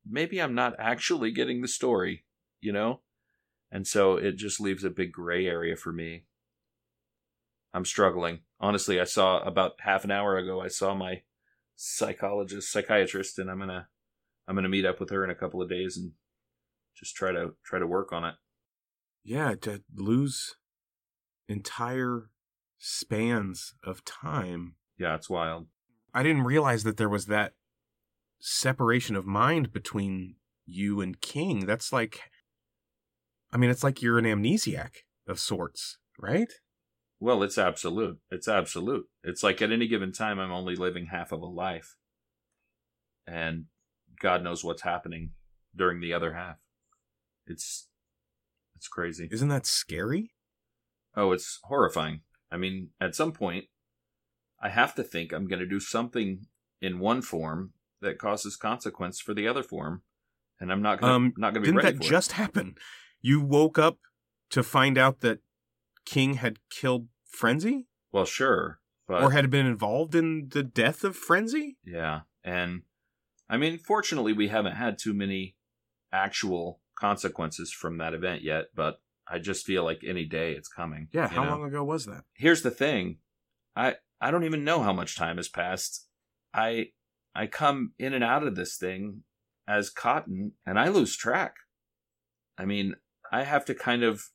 maybe I'm not actually getting the story, you know? And so it just leaves a big gray area for me. I'm struggling. Honestly, I saw about half an hour ago, I saw my psychologist, psychiatrist, and I'm gonna I'm gonna meet up with her in a couple of days and just try to try to work on it. Yeah, to lose entire spans of time. Yeah, it's wild. I didn't realize that there was that separation of mind between you and King. That's like I mean, it's like you're an amnesiac of sorts, right? Well, it's absolute. It's absolute. It's like at any given time, I'm only living half of a life. And God knows what's happening during the other half. It's, it's crazy. Isn't that scary? Oh, it's horrifying. I mean, at some point, I have to think I'm going to do something in one form that causes consequence for the other form, and I'm not going to Um, not going to be ready Didn't that just happen? You woke up to find out that King had killed Frenzy? Well, sure, but or had been involved in the death of Frenzy? Yeah. And I mean, fortunately, we haven't had too many actual consequences from that event yet, but I just feel like any day it's coming. Yeah, how know? long ago was that? Here's the thing. I I don't even know how much time has passed. I I come in and out of this thing as cotton and I lose track. I mean, I have to kind of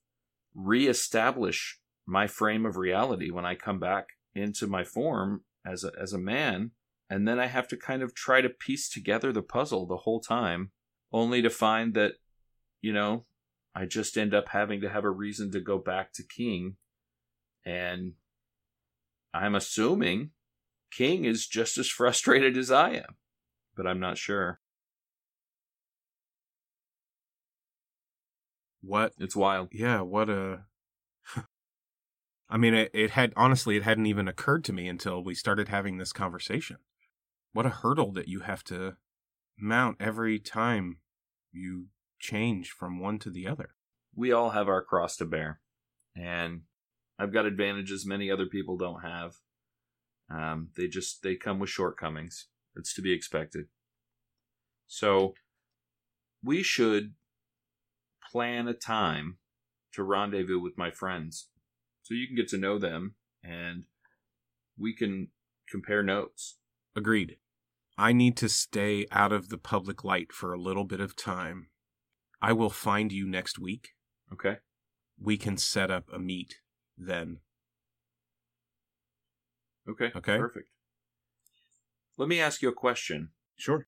reestablish my frame of reality when I come back into my form as a, as a man. And then I have to kind of try to piece together the puzzle the whole time, only to find that, you know, I just end up having to have a reason to go back to King. And I'm assuming King is just as frustrated as I am, but I'm not sure. What? It's wild. Yeah, what a. I mean, it, it had, honestly, it hadn't even occurred to me until we started having this conversation. What a hurdle that you have to mount every time you change from one to the other. We all have our cross to bear. And I've got advantages many other people don't have. Um, they just they come with shortcomings. It's to be expected. So we should plan a time to rendezvous with my friends so you can get to know them and we can compare notes. Agreed. I need to stay out of the public light for a little bit of time. I will find you next week. Okay. We can set up a meet then. Okay. Okay. Perfect. Let me ask you a question. Sure.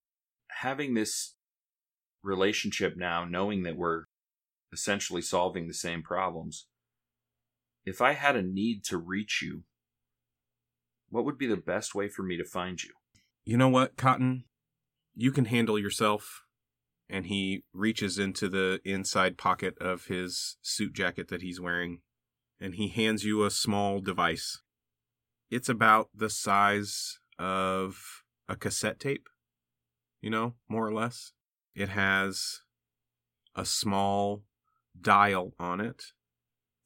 Having this relationship now, knowing that we're essentially solving the same problems, if I had a need to reach you, what would be the best way for me to find you? You know what, Cotton? You can handle yourself. And he reaches into the inside pocket of his suit jacket that he's wearing and he hands you a small device. It's about the size of a cassette tape, you know, more or less. It has a small dial on it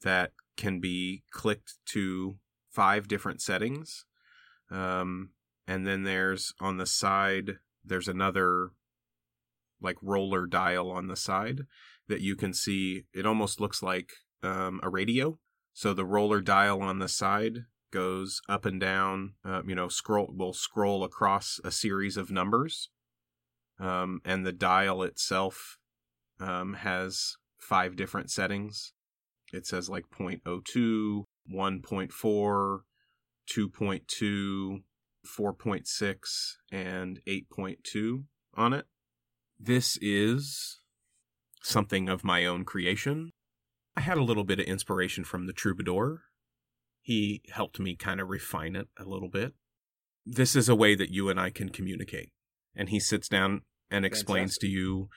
that can be clicked to five different settings. Um, and then there's on the side, there's another like roller dial on the side that you can see. It almost looks like um, a radio. So the roller dial on the side goes up and down. Uh, you know, scroll will scroll across a series of numbers, um, and the dial itself um, has five different settings. It says like 0.02, 1.4, 2.2, 4.6, and 8.2 on it. This is something of my own creation. I had a little bit of inspiration from the troubadour. He helped me kind of refine it a little bit. This is a way that you and I can communicate. And he sits down and explains Fantastic. to you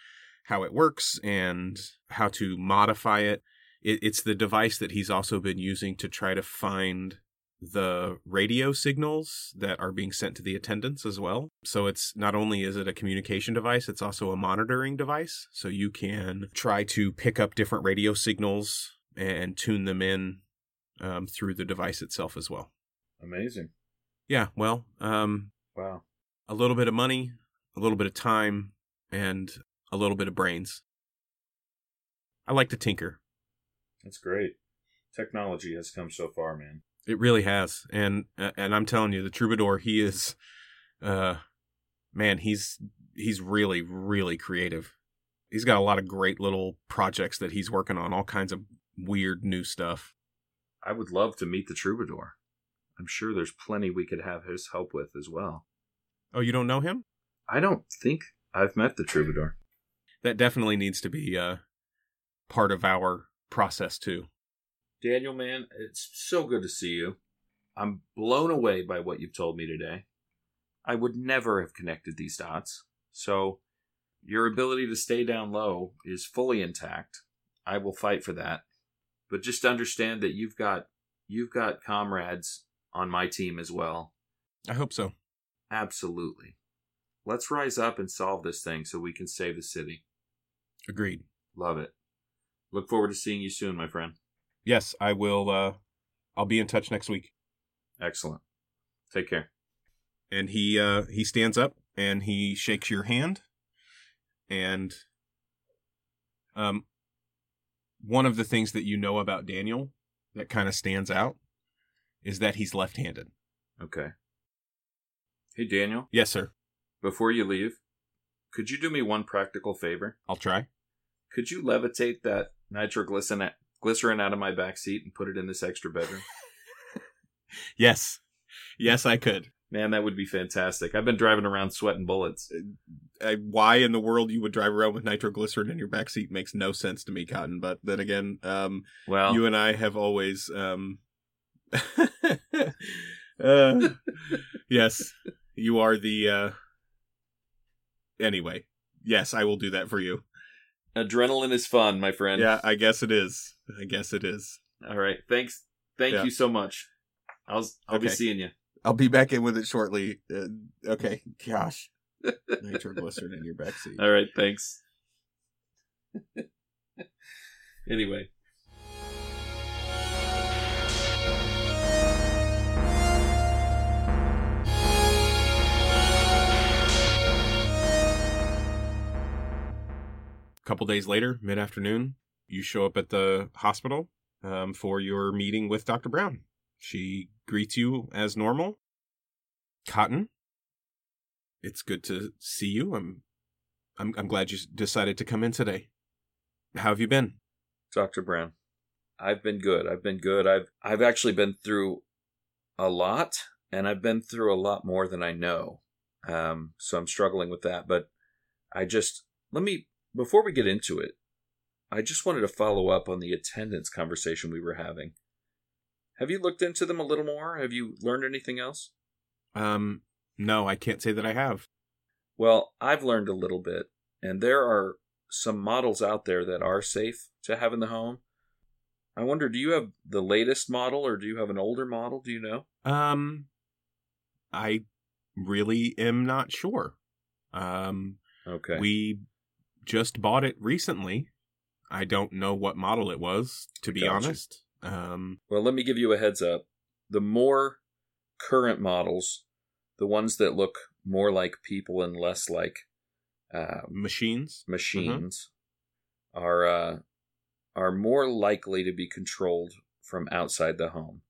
how it works and how to modify it. It. It's the device that he's also been using to try to find the radio signals that are being sent to the attendants as well. So it's not only is it a communication device, it's also a monitoring device. So you can try to pick up different radio signals and tune them in um, through the device itself as well. Amazing. Yeah, well, um, Wow. a little bit of money, a little bit of time, and a little bit of brains. I like to tinker. That's great. Technology has come so far, man. It really has, and uh, and I'm telling you, the troubadour, he is, uh, man, he's he's really really creative. He's got a lot of great little projects that he's working on, all kinds of weird new stuff. I would love to meet the troubadour. I'm sure there's plenty we could have his help with as well. Oh, you don't know him? I don't think I've met the troubadour. That definitely needs to be uh, part of our process too. Daniel, man, it's so good to see you. I'm blown away by what you've told me today. I would never have connected these dots. So, your ability to stay down low is fully intact. I will fight for that. But just understand that you've got you've got comrades on my team as well. I hope so. Absolutely. Let's rise up and solve this thing so we can save the city. Agreed. Love it. Look forward to seeing you soon, my friend. Yes, I will. Uh, I'll be in touch next week. Excellent. Take care. and he uh he stands up and he shakes your hand and um one of the things that you know about Daniel that kind of stands out is that he's left-handed. Okay. Hey, Daniel. Yes, sir. Before you leave, could you do me one practical favor? I'll try. Could you levitate that nitroglycerin glycerin out of my back seat and put it in this extra bedroom? yes. Yes, I could. Man, that would be fantastic. I've been driving around sweating bullets. Uh, why in the world you would drive around with nitroglycerin in your backseat makes no sense to me, Cotton. But then again, um, Well, you and I have always, um, uh, yes, you are the. Uh... Anyway, yes, I will do that for you. Adrenaline is fun, my friend. Yeah, I guess it is. I guess it is. All right. Thanks. Thank Yeah. you so much. I'll I'll be seeing you. I'll be back in with it shortly. Uh, okay, gosh, nitroglycerin in your backseat. All right. Thanks. anyway. Couple days later, mid afternoon, you show up at the hospital um, for your meeting with Dr. Brown. She greets you as normal. Cotton, it's good to see you. I'm, I'm, I'm glad you decided to come in today. How have you been? Dr. Brown. I've been good. I've been good. I've I've actually been through a lot and I've been through a lot more than I know. Um so I'm struggling with that, but I just let me before we get into it, I just wanted to follow up on the attendants conversation we were having. Have you looked into them a little more? Have you learned anything else? Um, no, I can't say that I have. Well, I've learned a little bit, and there are some models out there that are safe to have in the home. I wonder, do you have the latest model or do you have an older model? Do you know? Um, I really am not sure. Um, Okay. We just bought it recently. I don't know what model it was, to be Gotcha. honest. Um, well, let me give you a heads up. The more current models, the ones that look more like people and less like uh, machines. machines, are uh, are more likely to be controlled from outside the home.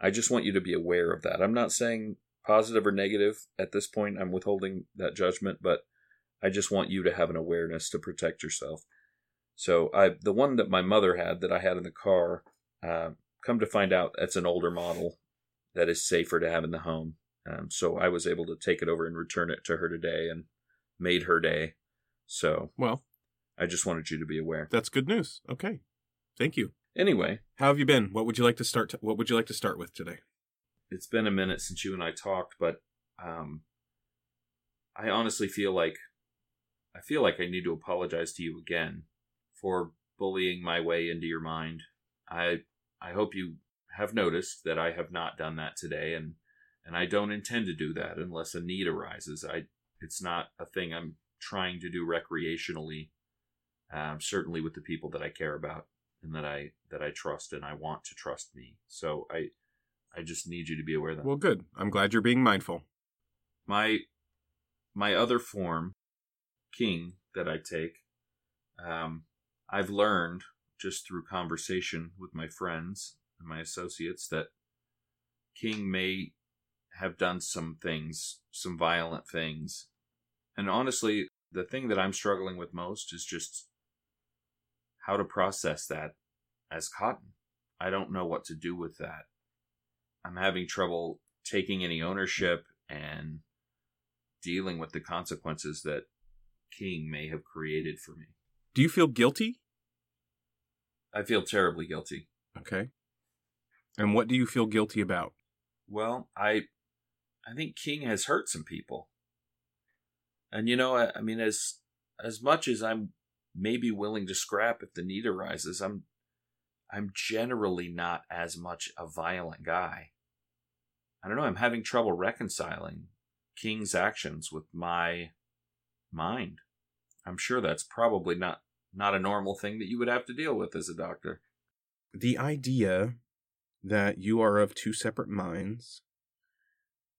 I just want you to be aware of that. I'm not saying positive or negative at this point. I'm withholding that judgment, but I just want you to have an awareness to protect yourself. So I, the one that my mother had that I had in the car, uh, come to find out, that's an older model that is safer to have in the home. Um, so I was able to take it over and return it to her today and made her day. So Well, I just wanted you to be aware. that's good news. Okay, thank you. Anyway, How have you been? What would you like to start? what would you like to start with today? it's been a minute since you and I talked, but um, I honestly feel like I feel like I need to apologize to you again for bullying my way into your mind. I I hope you have noticed that I have not done that today, and and I don't intend to do that unless a need arises. I it's not a thing I'm trying to do recreationally. Um, certainly with the people that I care about and that I that I trust and I want to trust me. So I I just need you to be aware of that. Well, good. I'm glad you're being mindful. my my other form, king, that I take, um, I've learned just through conversation with my friends and my associates that king may have done some things, some violent things, and honestly, the thing that I'm struggling with most is just how to process that as cotton. I don't know what to do with that. I'm having trouble taking any ownership and dealing with the consequences that King may have created for me. Do you feel guilty? I feel terribly guilty. Okay. And what do you feel guilty about? Well, I I think King has hurt some people. And you know, I, I mean as as much as I'm maybe willing to scrap if the need arises, I'm I'm generally not as much a violent guy. I don't know, I'm having trouble reconciling King's actions with my mind. I'm sure that's probably not not a normal thing that you would have to deal with as a doctor. The idea that you are of two separate minds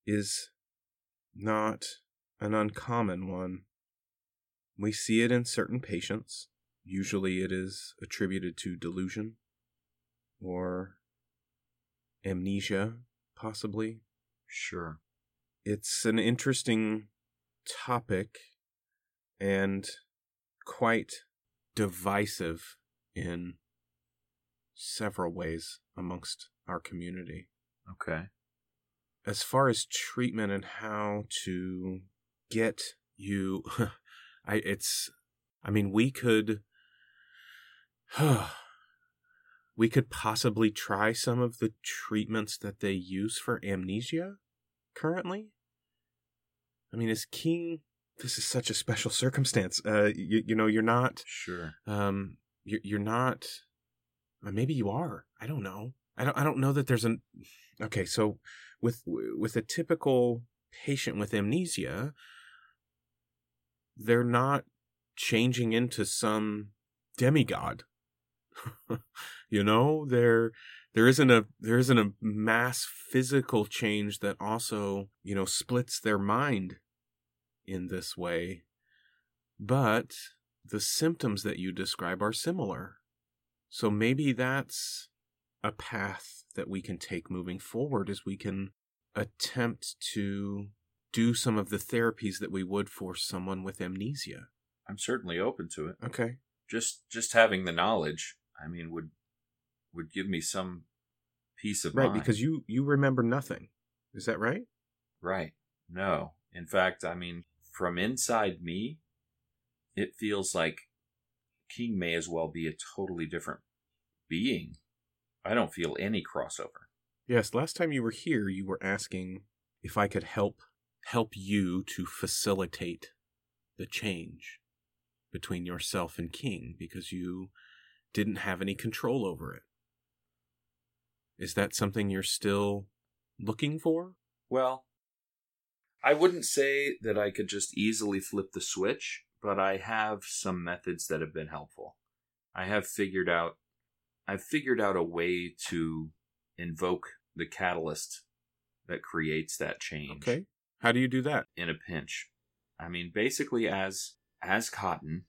is not an uncommon one. We see it in certain patients. Usually it is attributed to delusion or amnesia, possibly. Sure. It's an interesting topic and quite divisive in several ways amongst our community. Okay. As far as treatment and how to get you I it's I mean we could we could possibly try some of the treatments that they use for amnesia currently. I mean, as king, this is such a special circumstance. Uh, you, you know, you're not Sure. um, you're you're not. Or maybe you are. I don't know. I don't. I don't know that there's an. Okay, so with with a typical patient with amnesia, they're not changing into some demigod. you know, there there isn't a there isn't a mass physical change that also you know splits their mind in this way, but the symptoms that you describe are similar. So maybe that's a path that we can take moving forward as we can attempt to do some of the therapies that we would for someone with amnesia. I'm certainly open to it. Okay. Just just having the knowledge, I mean, would would give me some peace of Right, mind. Right, because you you remember nothing. Is that right? Right. No. In fact, I mean, from inside me, it feels like King may as well be a totally different being. I don't feel any crossover. Yes, last time you were here, you were asking if I could help help you to facilitate the change between yourself and King because you didn't have any control over it. Is that something you're still looking for? Well, I wouldn't say that I could just easily flip the switch, but I have some methods that have been helpful. I have figured out I've figured out a way to invoke the catalyst that creates that change Okay. How do you do that? in a pinch. I mean, basically, as as Cotton,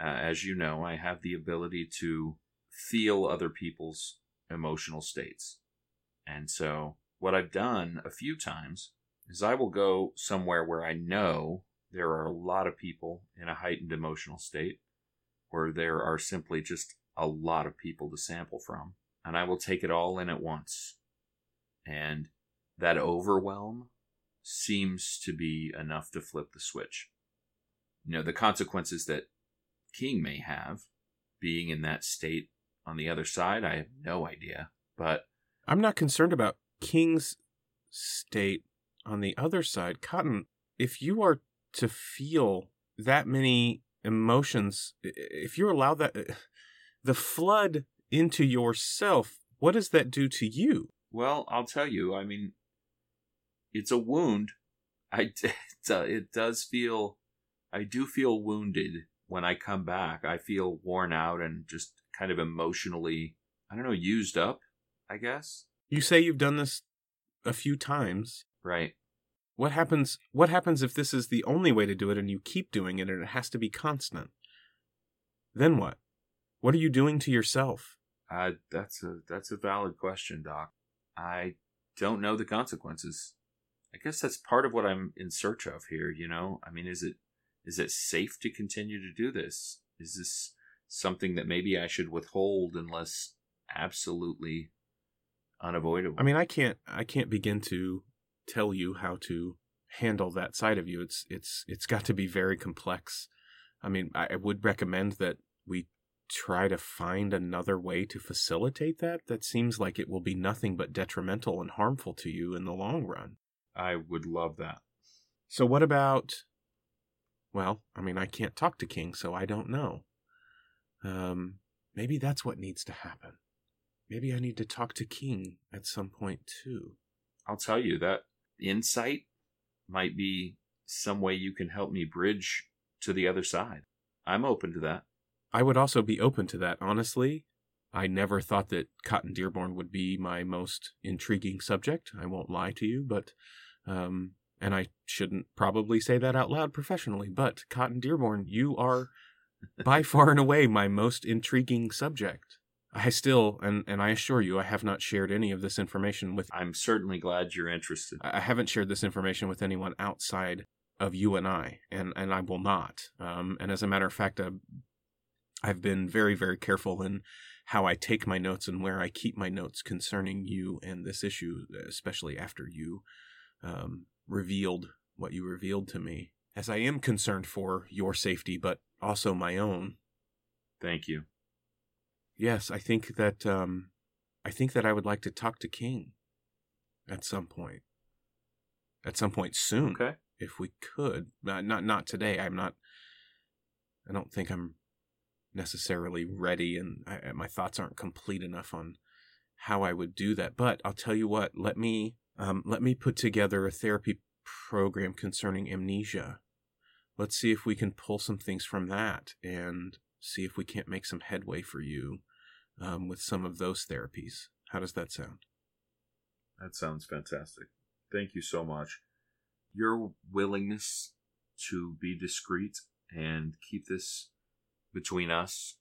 uh, as you know, I have the ability to feel other people's emotional states, and so what I've done a few times is I will go somewhere where I know there are a lot of people in a heightened emotional state, where there are simply just a lot of people to sample from, and I will take it all in at once, and that overwhelm seems to be enough to flip the switch. You know, the consequences that King may have being in that state on the other side, I have no idea. But I'm not concerned about King's state on the other side. Cotton, if you are to feel that many emotions, if you allow that, the flood into yourself, what does that do to you? well, I'll tell you, I mean, it's a wound. I it, uh, it does feel, I do feel wounded when I come back. I feel worn out and just kind of emotionally, I don't know, used up. I guess. You say you've done this a few times. Right. What happens what happens if this is the only way to do it and you keep doing it and it has to be constant? Then what? What are you doing to yourself? Uh, that's a that's a valid question, Doc. I don't know the consequences. I guess that's part of what I'm in search of here. You know, I mean, is it is it safe to continue to do this? Is this something that maybe I should withhold unless absolutely unavoidable? I mean, I can't I can't begin to tell you how to handle that side of you. It's it's it's got to be very complex. I mean, I would recommend that we try to find another way to facilitate that. That seems like it will be nothing but detrimental and harmful to you in the long run. I would love that. So what about well, I mean, I can't talk to King, so I don't know. Um maybe that's what needs to happen. Maybe I need to talk to King at some point too. I'll tell you that insight might be some way you can help me bridge to the other side. I'm open to that. I would also be open to that, honestly. I never thought that Cotton Dearborn would be my most intriguing subject. I won't lie to you, but, um, and I shouldn't probably say that out loud professionally, but Cotton Dearborn, you are by far and away my most intriguing subject. I still, and, and I assure you, I have not shared any of this information with, I'm certainly glad you're interested. I haven't shared this information with anyone outside of you and I, and, and I will not. Um, and as a matter of fact, uh, I've been very, very careful in how I take my notes and where I keep my notes concerning you and this issue, especially after you um, revealed what you revealed to me, as I am concerned for your safety, but also my own. Thank you. Yes, I think that um, I think that I would like to talk to King at some point. At some point soon, Okay. if we could. Uh, not not today. I'm not. I don't think I'm necessarily ready, and I, my thoughts aren't complete enough on how I would do that. But I'll tell you what. Let me um, let me put together a therapy program concerning amnesia. Let's see if we can pull some things from that and see if we can't make some headway for you um, with some of those therapies. How does that sound? That sounds fantastic. Thank you so much. Your willingness to be discreet and keep this between us,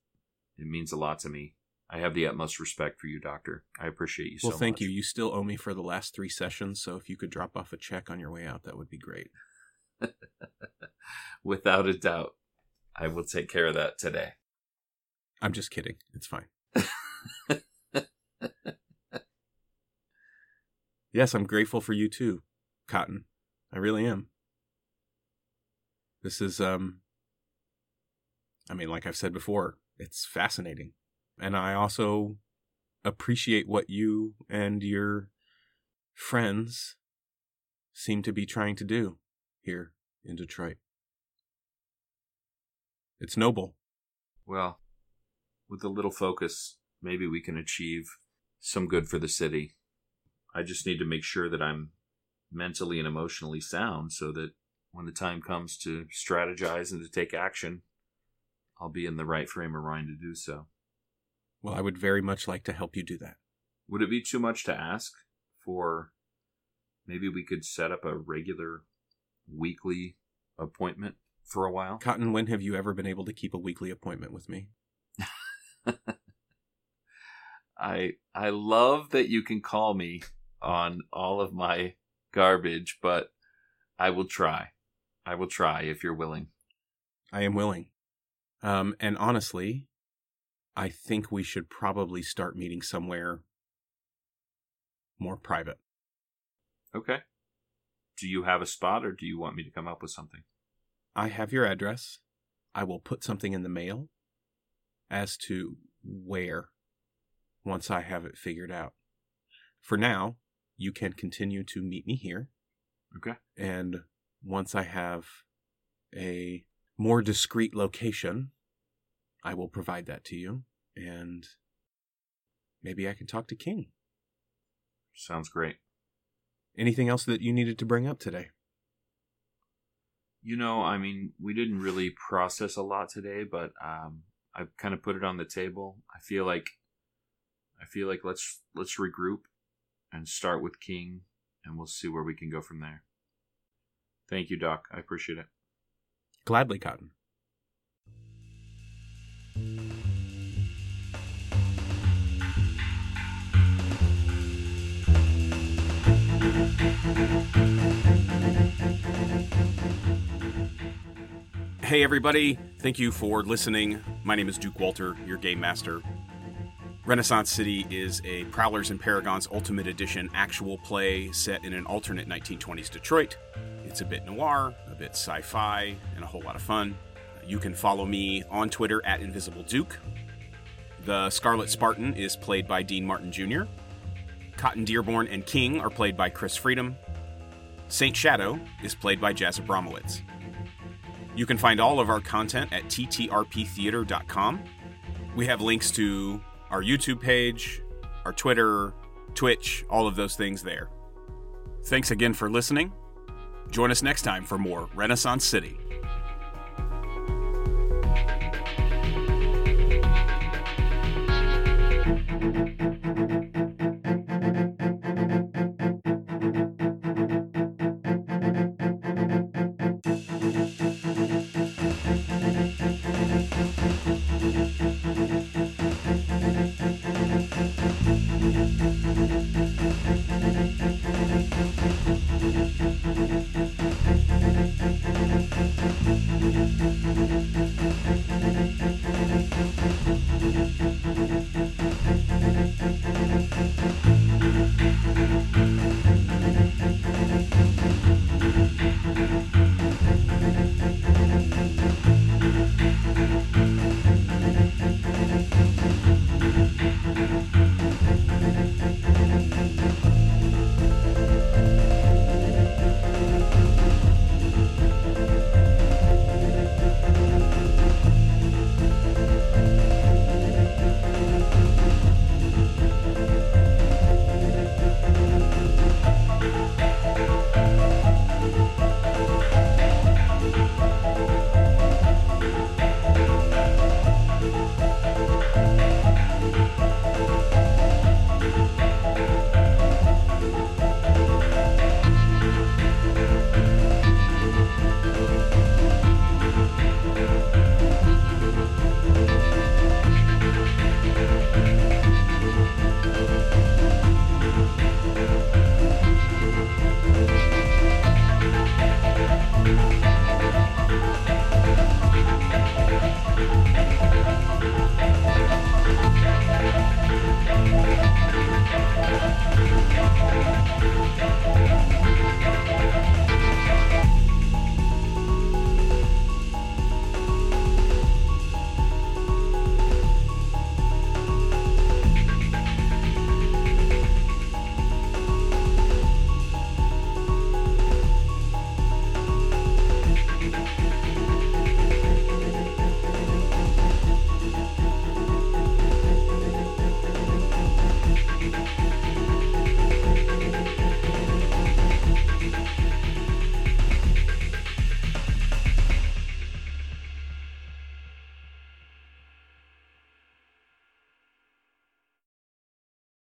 it means a lot to me. I have the utmost respect for you, Doctor. I appreciate you so much. well, thank much. you. You still owe me for the last three sessions, so if you could drop off a check on your way out, that would be great. Without a doubt, I will take care of that today. I'm just kidding. It's fine. yes, I'm grateful for you too, Cotton. I really am. This is um I mean, like I've said before, it's fascinating. And I also appreciate what you and your friends seem to be trying to do here in Detroit. It's noble. Well, with a little focus, maybe we can achieve some good for the city. I just need to make sure that I'm mentally and emotionally sound so that when the time comes to strategize and to take action, I'll be in the right frame of mind to do so. Well, I would very much like to help you do that. Would it be too much to ask for maybe we could set up a regular weekly appointment for a while? Cotton, when have you ever been able to keep a weekly appointment with me? I I love that you can call me on all of my garbage, but I will try. I will try if you're willing. I am willing. Um, and honestly, I think we should probably start meeting somewhere more private. Okay. Do you have a spot or do you want me to come up with something? I have your address. I will put something in the mail as to where once I have it figured out. For now, you can continue to meet me here. Okay. And once I have a more discreet location, I will provide that to you. And maybe I can talk to King. Sounds great. Anything else that you needed to bring up today? You know, I mean, we didn't really process a lot today, but um, I've kind of put it on the table. I feel like, I feel like let's let's regroup and start with King, and we'll see where we can go from there. Thank you, Doc. I appreciate it. Gladly, Cotton. Hey, everybody. Thank you for listening. My name is Duke Walter, your game master. Renaissance City is a Prowlers and Paragons Ultimate Edition actual play set in an alternate 1920s Detroit. It's a bit noir, a bit sci fi, and a whole lot of fun. You can follow me on Twitter at Invisible Duke. The Scarlet Spartan is played by Dean Martin Jr. Cotton Dearborn and King are played by Chris Freedom. Saint Shadow is played by Jazz Abramowitz. You can find all of our content at ttrptheater.com. We have links to our YouTube page, our Twitter, Twitch, all of those things there. Thanks again for listening. Join us next time for more Renaissance City.